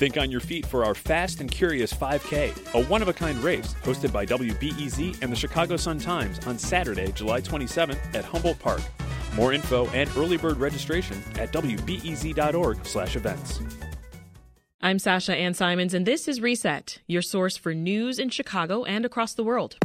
Think on your feet for our Fast and Curious 5K, a one of a kind race hosted by WBEZ and the Chicago Sun-Times on Saturday, July 27th at Humboldt Park. More info and early bird registration at wbez.org/events. I'm Sasha Ann Simons, and this is Reset, your source for news in Chicago and across the world.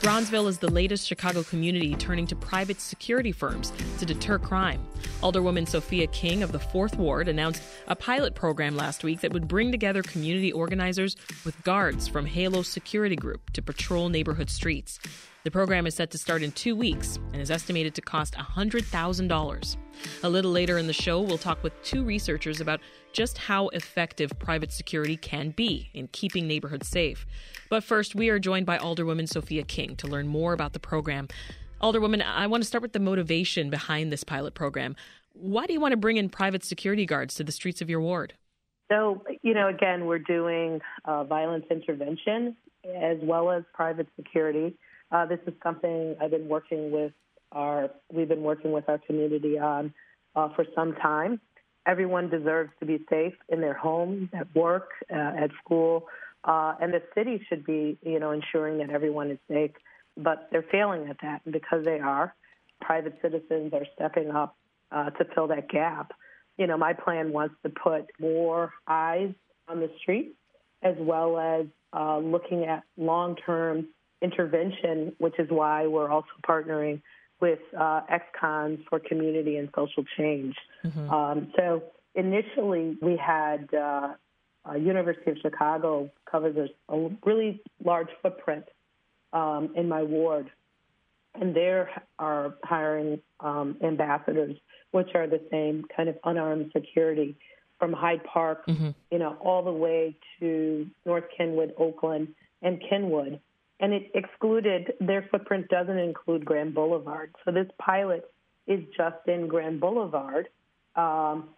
Bronzeville is the latest Chicago community turning to private security firms to deter crime. Alderwoman Sophia King of the 4th Ward announced a pilot program last week that would bring together community organizers with guards from Halo Security Group to patrol neighborhood streets. The program is set to start in two weeks and is estimated to cost $100,000. A little later in the show, we'll talk with two researchers about just how effective private security can be in keeping neighborhoods safe. But first, we are joined by Alderwoman Sophia King to learn more about the program. Alderwoman, I want to start with the motivation behind this pilot program. Why do you want to bring in private security guards to the streets of your ward? So, you know, again, we're doing uh, violence intervention as well as private security. Uh, this is something I've been working with our we've been working with our community on uh, for some time. Everyone deserves to be safe in their homes, at work, uh, at school, uh, and the city should be, you know, ensuring that everyone is safe. But they're failing at that, and because they are, private citizens are stepping up uh, to fill that gap. You know, my plan was to put more eyes on the street, as well as uh, looking at long-term intervention, which is why we're also partnering with uh, ex-cons for community and social change. Mm-hmm. Um, so initially, we had uh, uh, University of Chicago covers a really large footprint um, in my ward, and they are hiring um, ambassadors, which are the same kind of unarmed security from Hyde Park, mm-hmm. you know, all the way to North Kenwood, Oakland, and Kenwood and it excluded their footprint doesn't include Grand Boulevard. So this pilot is just in Grand Boulevard, um,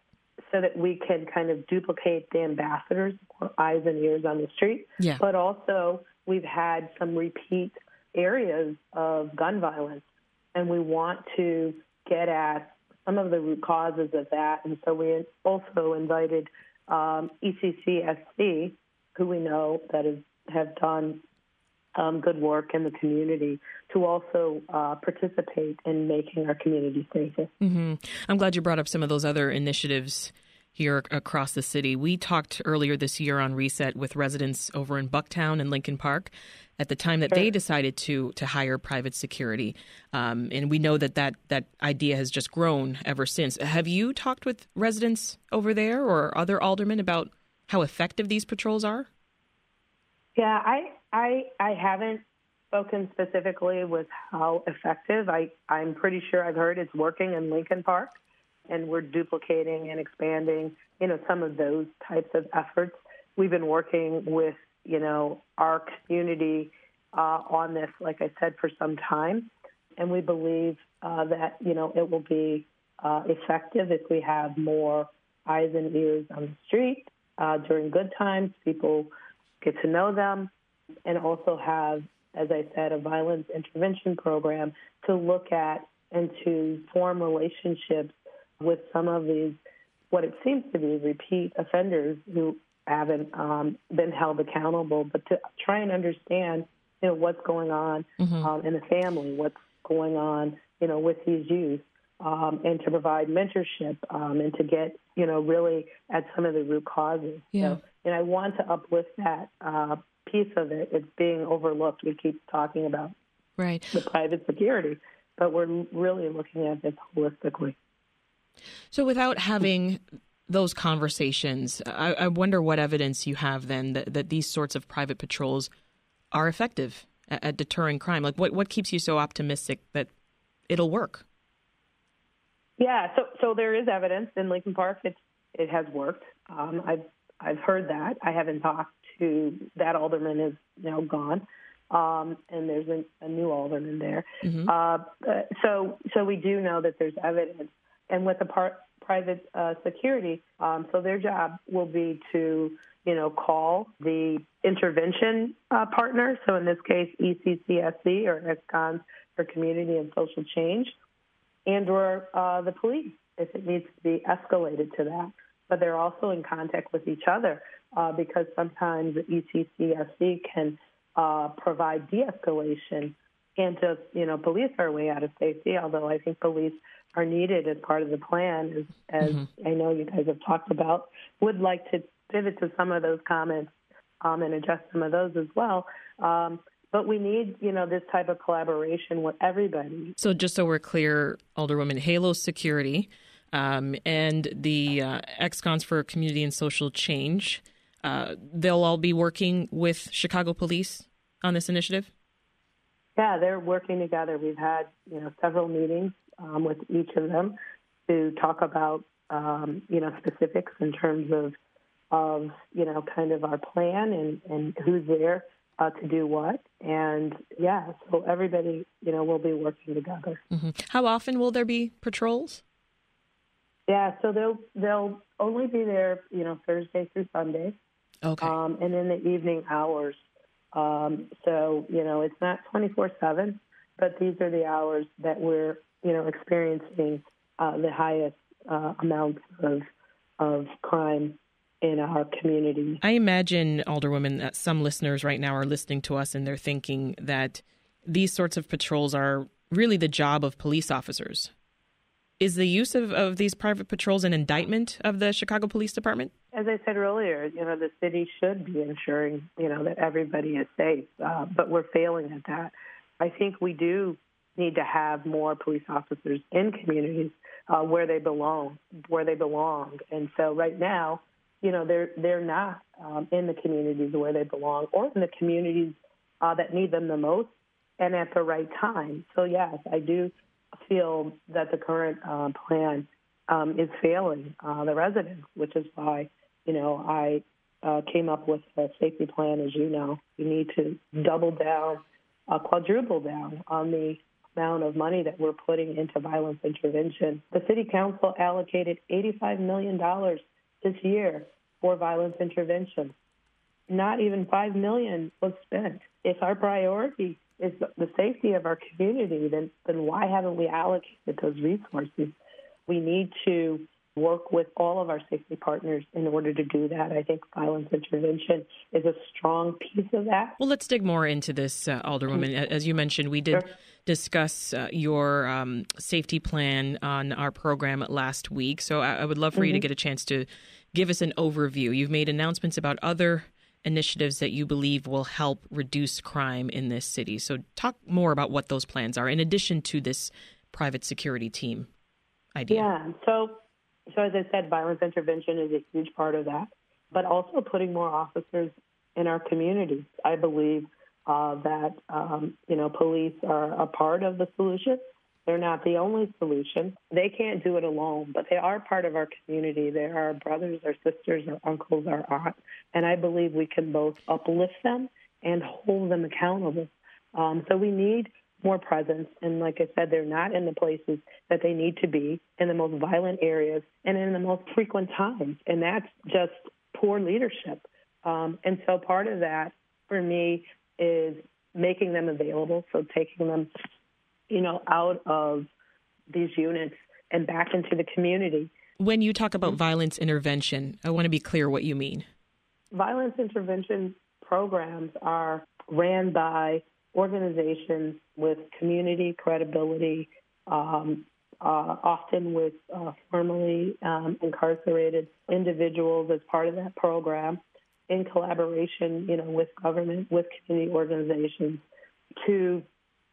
so that we can kind of duplicate the ambassadors eyes and ears on the street. Yeah. But also we've had some repeat areas of gun violence, and we want to get at some of the root causes of that. And so we also invited um, ECCSC, who we know that is, have done um, good work in the community to also uh, participate in making our community safer. Mm-hmm. I'm glad you brought up some of those other initiatives here across the city. We talked earlier this year on Reset with residents over in Bucktown and Lincoln Park at the time that sure. they decided to to hire private security, um, and we know that, that that idea has just grown ever since. Have you talked with residents over there or other aldermen about how effective these patrols are? Yeah, I I I haven't spoken specifically with how effective. I I'm pretty sure I've heard it's working in Lincoln Park, and we're duplicating and expanding, you know, some of those types of efforts. We've been working with you know our community uh, on this, like I said, for some time, and we believe uh, that you know it will be uh, effective if we have more eyes and ears on the street uh, during good times. People get to know them and also have, as I said, a violence intervention program to look at and to form relationships with some of these, what it seems to be repeat offenders who haven't um, been held accountable, but to try and understand, you know, what's going on mm-hmm. um, in the family, what's going on, you know, with these youth. Um, and to provide mentorship um, and to get, you know, really at some of the root causes. Yeah. So, and I want to uplift that uh, piece of it. It's being overlooked. We keep talking about right the private security, but we're really looking at this holistically. So, without having those conversations, I, I wonder what evidence you have then that, that, these sorts of private patrols are effective at, at deterring crime. Like, what what keeps you so optimistic that it'll work? Yeah, so so there is evidence in Lincoln Park. It's it has worked. Um, I've I've heard that. I haven't talked to that alderman is now gone, um, and there's a, a, new alderman there. Mm-hmm. Uh, so so we do know that there's evidence, and with the part, private uh, security, um, so their job will be to you know call the intervention uh, partner. So in this case, ECCSC or Ex-Cons for Community and Social Change, and or uh, the police if it needs to be escalated to that. But they're also in contact with each other uh, because sometimes ECCSC can uh, provide de-escalation and just you know police our way out of safety. Although I think police are needed as part of the plan, as, as mm-hmm. I know you guys have talked about. Would like to pivot to some of those comments um, and address some of those as well. Um, but we need, you know, this type of collaboration with everybody. So, just so we're clear, Alderwoman Halo Security um, and the uh, ExCons for Community and Social Change, uh, they'll all be working with Chicago Police on this initiative. Yeah, they're working together. We've had, you know, several meetings um, with each of them to talk about, um, you know, specifics in terms of, of, you know, kind of our plan and, and who's there uh, to do what. And yeah, so everybody, you know, will be working together. Mm-hmm. How often will there be patrols? Yeah, so they'll they'll only be there, you know, Thursday through Sunday. Okay. Um, and in the evening hours. Um, so you know, it's not twenty four seven, but these are the hours that we're you know experiencing uh, the highest uh, amounts of of crime in our community. I imagine, Alderwoman, that some listeners right now are listening to us and they're thinking that these sorts of patrols are really the job of police officers. Is the use of, of these private patrols an indictment of the Chicago Police Department? As I said earlier, you know, the city should be ensuring, you know, that everybody is safe, uh, but we're failing at that. I think we do need to have more police officers in communities uh, where they belong, where they belong. And so right now, you know, they're they're not um, in the communities where they belong or in the communities uh, that need them the most and at the right time. So yes, I do feel that the current uh, plan um, is failing uh, the residents, which is why you know I uh, came up with a safety plan. As you know, we need to double down, uh, quadruple down on the amount of money that we're putting into violence intervention. The city council allocated $85 million this year for violence intervention. Not even 5 million was spent. If our priority is the safety of our community, then then why haven't we allocated those resources? We need to work with all of our safety partners in order to do that. I think violence intervention is a strong piece of that. Well, let's dig more into this, uh, Alderwoman. As you mentioned, we did sure. Discuss uh, your um, safety plan on our program last week. So I, I would love for mm-hmm. you to mm-hmm. get a chance to give us an overview. You've made announcements about other initiatives that you believe will help reduce crime in this city. So, talk more about what those plans are, in addition to this private security team idea. Yeah. So, so as I said, violence intervention is a huge part of that, but also putting more officers in our communities. I believe uh, that um, you know police are a part of the solution, they're not the only solution. They can't do it alone, but they are part of our community. They are our brothers, our sisters, our uncles, our aunts. And I believe we can both uplift them and hold them accountable. Um, so we need more presence. And like I said, they're not in the places that they need to be, in the most violent areas, and in the most frequent times. And that's just poor leadership. Um, and so part of that for me is making them available. So taking them you know, out of these units and back into the community. When you talk about violence intervention, I want to be clear what you mean. Violence intervention programs are ran by organizations with community credibility, um, uh, often with uh, formerly um, incarcerated individuals as part of that program, in collaboration, you know, with government, with community organizations, to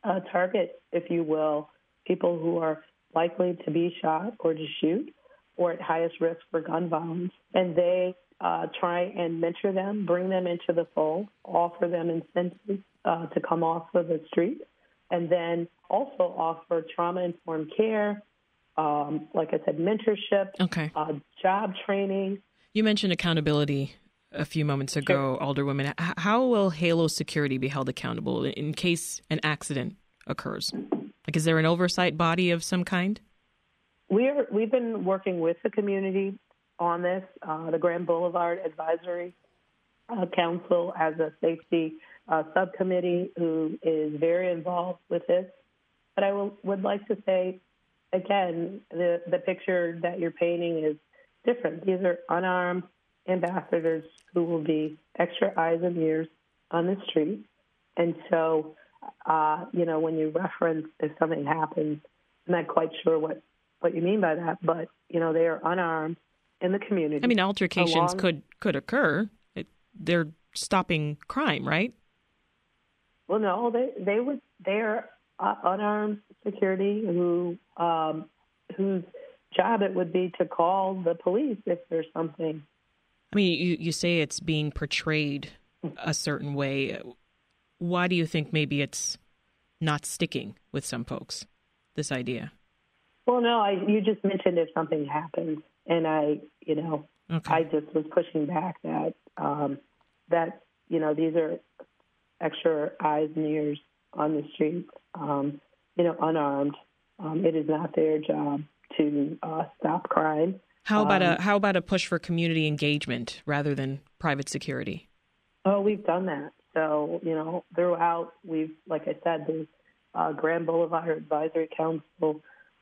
uh, target, if you will, people who are likely to be shot or to shoot or at highest risk for gun violence. And they uh, try and mentor them, bring them into the fold, offer them incentives uh, to come off of the street, and then also offer trauma informed care, um, like I said, mentorship, okay. Uh, job training. You mentioned accountability a few moments ago, sure. Alderwoman. How will Halo Security be held accountable in case an accident occurs? Like, is there an oversight body of some kind? We're we've been working with the community on this. Uh, the Grand Boulevard Advisory uh, Council has a safety uh, subcommittee who is very involved with this. But I will, would like to say, again, the, the picture that you're painting is different. These are unarmed ambassadors who will be extra eyes and ears on the street. And so, uh, you know, when you reference if something happens, I'm not quite sure what, what you mean by that, but, you know, they are unarmed in the community. I mean, altercations along, could, could occur. It, they're stopping crime, right? Well, no, they they would they are uh, unarmed security who um, whose job it would be to call the police if there's something. I mean, you you say it's being portrayed a certain way. Why do you think maybe it's not sticking with some folks? This idea. Well, no, I you just mentioned if something happens, and I, you know, okay. I just was pushing back that um, that you know these are extra eyes and ears on the street, um, you know, unarmed. Um, it is not their job to uh, stop crime. How about um, a how about a push for community engagement rather than private security? Oh, we've done that. So you know, throughout we've, like I said, the uh, Grand Boulevard Advisory Council,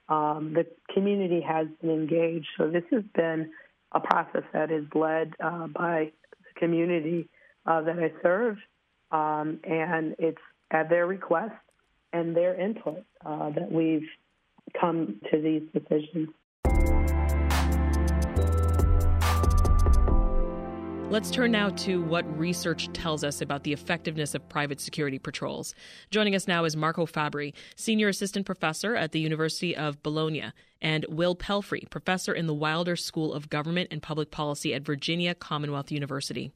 um, the community has been engaged. So this has been a process that is led uh, by the community uh, that I serve um, and it's at their request and their input uh, that we've come to these decisions. Let's turn now to what research tells us about the effectiveness of private security patrols. Joining us now is Marco Fabbri, Senior Assistant Professor at the University of Bologna, and Will Pelfrey, Professor in the Wilder School of Government and Public Policy at Virginia Commonwealth University.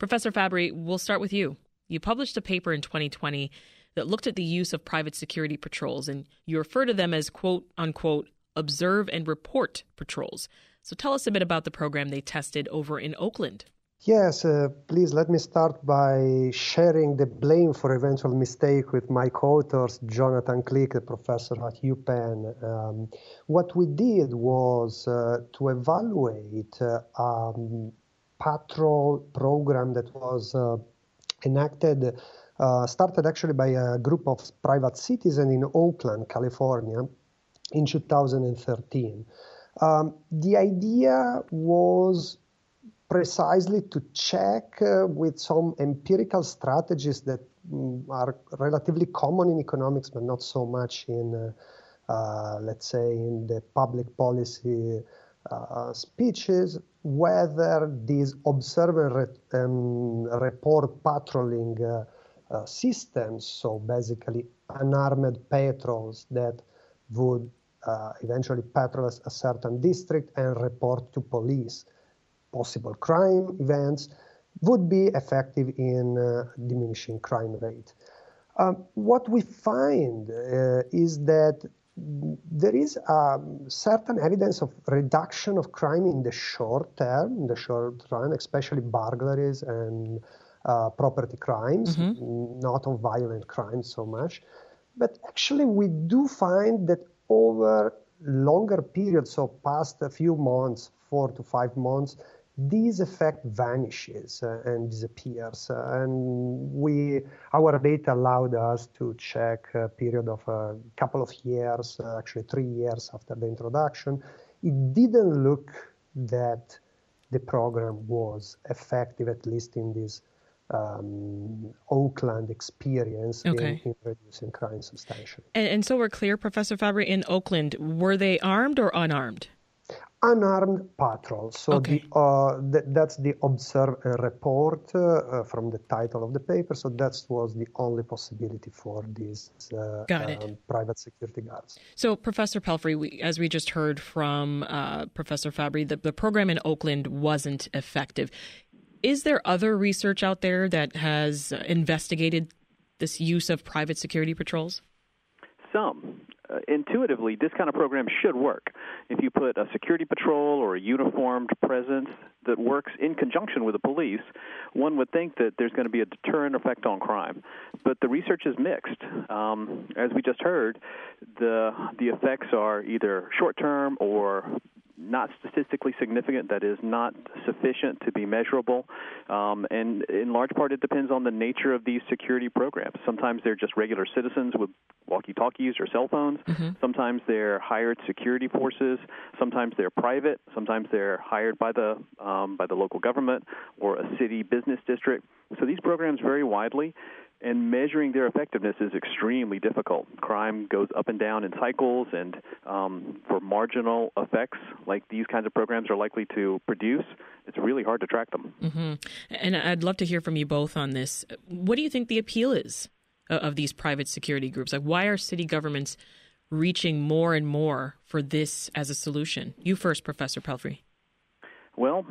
Professor Fabbri, we'll start with you. You published a paper in 2020 that looked at the use of private security patrols, and you refer to them as quote unquote observe and report patrols. So tell us a bit about the program they tested over in Oakland. Yes, uh, please let me start by sharing the blame for eventual mistake with my co-authors, Jonathan Klick, the professor at UPenn. Um, what we did was uh, to evaluate uh, um, patrol program that was uh, enacted, uh, started actually by a group of private citizens in Oakland, California, in 2013. Um, the idea was precisely to check uh, with some empirical strategies that mm, are relatively common in economics, but not so much in, uh, uh, let's say, in the public policy uh, speeches whether these observe and re- um, report patrolling uh, systems, so basically unarmed patrols that would eventually patrol a certain district and report to police possible crime events, would be effective in uh, diminishing crime rate. Um, what we find uh, is that there is um, certain evidence of reduction of crime in the short term, in the short run, especially burglaries and uh, property crimes, mm-hmm. not of violent crimes so much. But actually, we do find that over longer periods, so past a few months, four to five months, this effect vanishes uh, and disappears. Uh, and we, our data allowed us to check a period of a couple of years, uh, actually three years after the introduction. It didn't look that the program was effective, at least in this um, Oakland experience okay. in, in, reducing crime substantially. And, and so we're clear, Professor Fabbri, in Oakland, were they armed or unarmed? Unarmed patrol. So okay. the, uh, th- that's the observe and report uh, uh, from the title of the paper. So that was the only possibility for these uh, um, private security guards. So Professor Pelfrey, we, as we just heard from uh, Professor Fabbri, the, the program in Oakland wasn't effective. Is there other research out there that has investigated this use of private security patrols? Some uh, intuitively, this kind of program should work. If you put a security patrol or a uniformed presence that works in conjunction with the police, one would think that there's going to be a deterrent effect on crime. But the research is mixed. Um, as we just heard, the the effects are either short term or not statistically significant, that is not sufficient to be measurable. Um, and in large part, it depends on the nature of these security programs. Sometimes they're just regular citizens with walkie talkies or cell phones. Mm-hmm. Sometimes they're hired security forces. Sometimes they're private. Sometimes they're hired by the, um, by the local government or a city business district. So these programs vary widely and measuring their effectiveness is extremely difficult. Crime goes up and down in cycles, and um, for marginal effects like these kinds of programs are likely to produce, it's really hard to track them. Mm-hmm. And I'd love to hear from you both on this. What do you think the appeal is of these private security groups? Like, why are city governments reaching more and more for this as a solution? You first, Professor Pelfrey. Well,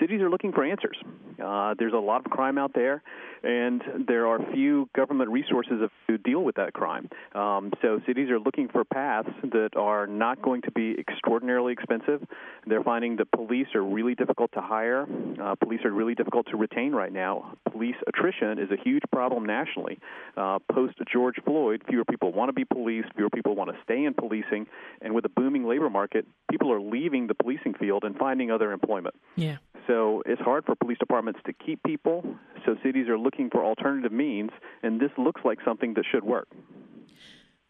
cities are looking for answers. Uh, there's a lot of crime out there, and there are few government resources to deal with that crime. Um, so cities are looking for paths that are not going to be extraordinarily expensive. They're finding that police are really difficult to hire. Uh, police are really difficult to retain right now. Police attrition is a huge problem nationally. Uh, Post George Floyd, fewer people want to be police, fewer people want to stay in policing, and with a booming labor market, people are leaving the policing field and finding other employment. Yeah. So it's hard for police departments to keep people. So cities are looking for alternative means, and this looks like something that should work.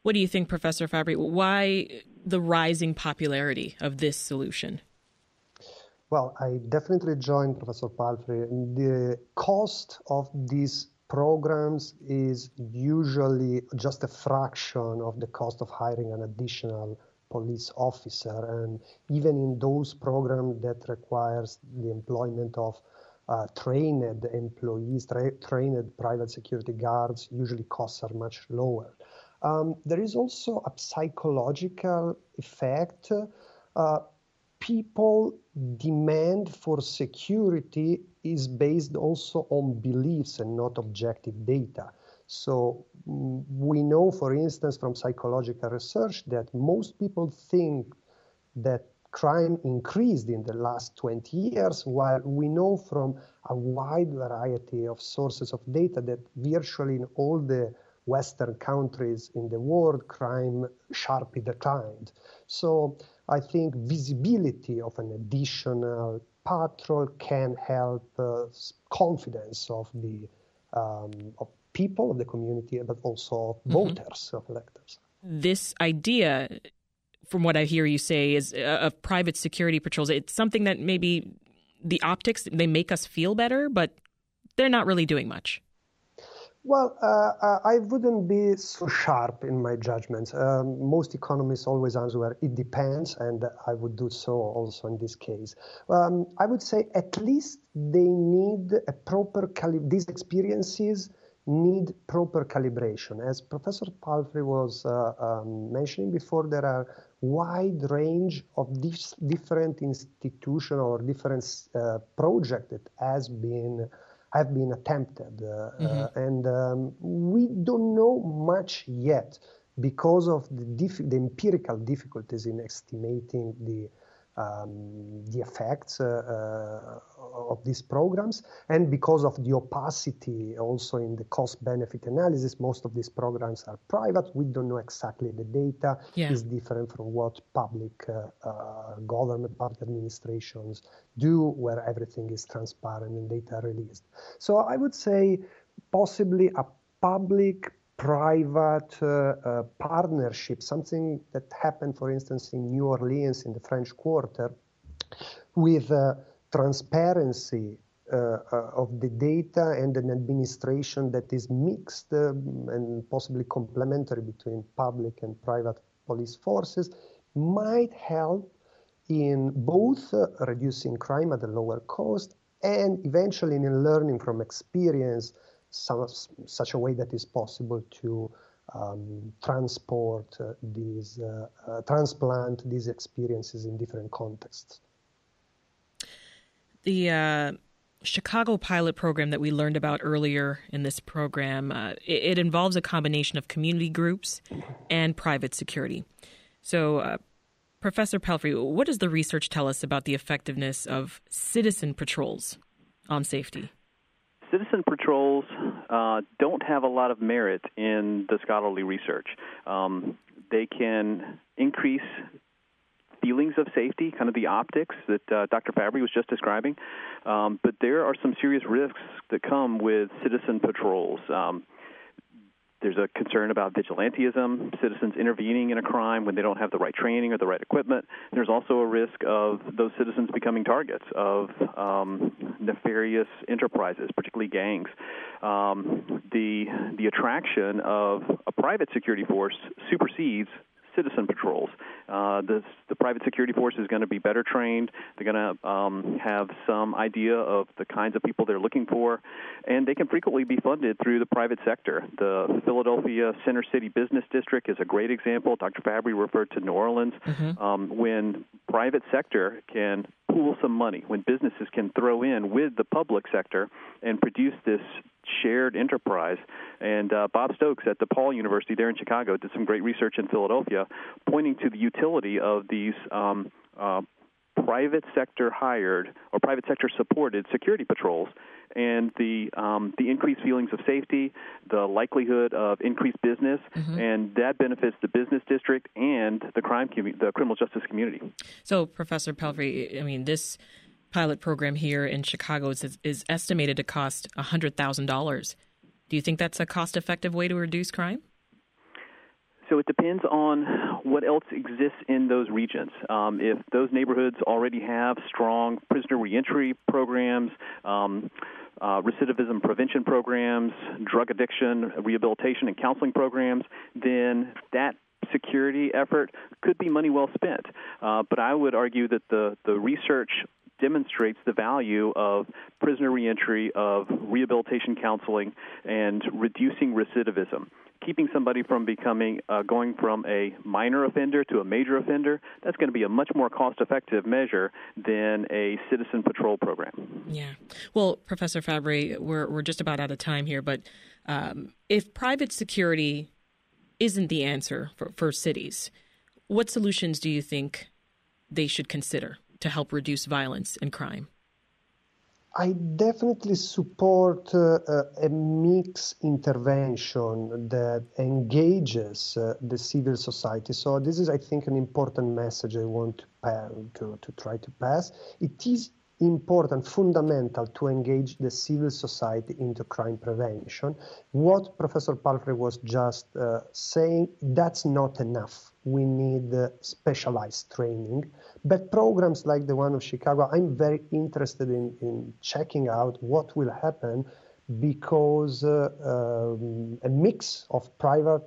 What do you think, Professor Fabbri? Why the rising popularity of this solution? Well, I definitely join Professor Pelfrey. The cost of these programs is usually just a fraction of the cost of hiring an additional police officer. And even in those programs that requires the employment of uh, trained employees, tra- trained private security guards, usually costs are much lower. Um, there is also a psychological effect. Uh, people demand for security is based also on beliefs and not objective data. So mm, we know, for instance, from psychological research that most people think that crime increased in the last 20 years, while we know from a wide variety of sources of data that virtually in all the Western countries in the world, crime sharply declined. So I think visibility of an additional patrol can help uh, confidence of the um, of people of the community, but also mm-hmm. voters of electors. This idea, from what I hear you say, is uh, of private security patrols. It's something that maybe the optics they make us feel better, but they're not really doing much. Well, uh, uh, I wouldn't be so sharp in my judgments. Um, most economists always answer it depends, and I would do so also in this case. Um, I would say at least they need a proper cali- these experiences need proper calibration. As Professor Pelfrey was uh, um, mentioning before, there are wide range of dif- different institutional or different uh, projects that has been have been attempted, uh, mm-hmm. Uh, and um, we don't know much yet because of the, the empirical difficulties in estimating the um, the effects uh, uh, of these programs. And because of the opacity also in the cost benefit analysis, most of these programs are private. We don't know exactly the data yeah. is different from what public uh, government, public administrations do, where everything is transparent and data released. So I would say possibly a public private uh, uh, partnership, something that happened, for instance, in New Orleans in the French Quarter, with uh, transparency uh, uh, of the data and an administration that is mixed um, and possibly complementary between public and private police forces might help in both uh, reducing crime at a lower cost and eventually in learning from experience some, such a way that is possible to um, transport uh, these, uh, uh, transplant these experiences in different contexts. The uh, Chicago pilot program that we learned about earlier in this program, uh, it, it, involves a combination of community groups and private security. So, uh, Professor Pelfrey, what does the research tell us about the effectiveness of citizen patrols on safety? Citizen patrols uh, don't have a lot of merit in the scholarly research. Um, they can increase feelings of safety, kind of the optics that uh, Dr. Fabbri was just describing. Um, but there are some serious risks that come with citizen patrols. Um, there's a concern about vigilantism, citizens intervening in a crime when they don't have the right training or the right equipment. There's also a risk of those citizens becoming targets of um, nefarious enterprises, particularly gangs. Um, the the attraction of a private security force supersedes citizen patrols. Uh, the, the private security force is going to be better trained. They're going to um, have some idea of the kinds of people they're looking for, and they can frequently be funded through the private sector. The Philadelphia Center City Business District is a great example. Dr. Fabbri referred to New Orleans. Mm-hmm. Um, when private sector can pool some money, when businesses can throw in with the public sector and produce this shared enterprise. And uh, Bob Stokes at DePaul University there in Chicago did some great research in Philadelphia, pointing to the utility of these. Um, uh, private sector hired or private sector supported security patrols and the um, the increased feelings of safety, the likelihood of increased business, mm-hmm. and that benefits the business district and the crime commu- the criminal justice community. So, Professor Pelfrey, I mean this pilot program here in Chicago is, is estimated to cost $100,000. Do you think that's a cost effective way to reduce crime? So it depends on what else exists in those regions. Um, if those neighborhoods already have strong prisoner reentry programs, um, uh, recidivism prevention programs, drug addiction rehabilitation and counseling programs, then that security effort could be money well spent. Uh, but I would argue that the, the research demonstrates the value of prisoner reentry, of rehabilitation counseling, and reducing recidivism. Keeping somebody from becoming uh, going from a minor offender to a major offender, that's going to be a much more cost effective measure than a citizen patrol program. Yeah. Well, Professor Fabbri, we're, we're just about out of time here, but um, if private security isn't the answer for, for cities, what solutions do you think they should consider? To help reduce violence and crime? I definitely support uh, a mixed intervention that engages uh, the civil society. So this is, I think, an important message I want to, to, to try to pass. It is important, fundamental to engage the civil society into crime prevention. What Professor Pelfrey was just uh, saying, that's not enough. We need uh, specialized training. But programs like the one of Chicago, I'm very interested in, in checking out what will happen because uh, um, a mix of private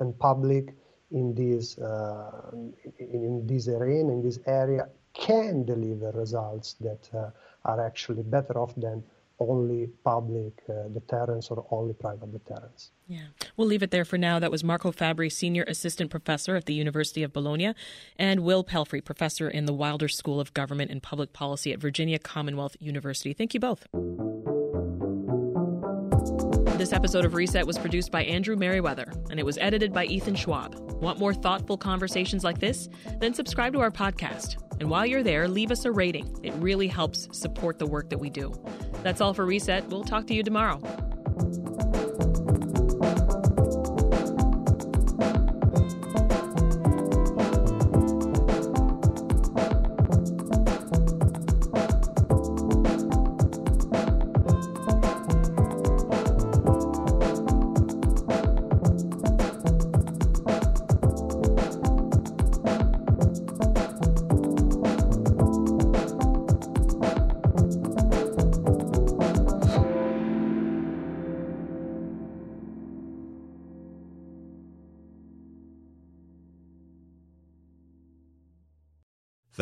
and public in this uh, in, this arena in this area can deliver results that uh, are actually better off than only public uh, deterrence or only private deterrence. Yeah. We'll leave it there for now. That was Marco Fabbri, Senior Assistant Professor at the University of Bologna, and Will Pelfrey, Professor in the Wilder School of Government and Public Policy at Virginia Commonwealth University. Thank you both. This episode of Reset was produced by Andrew Merriweather, and it was edited by Ethan Schwab. Want more thoughtful conversations like this? Then subscribe to our podcast. And while you're there, leave us a rating. It really helps support the work that we do. That's all for Reset. We'll talk to you tomorrow.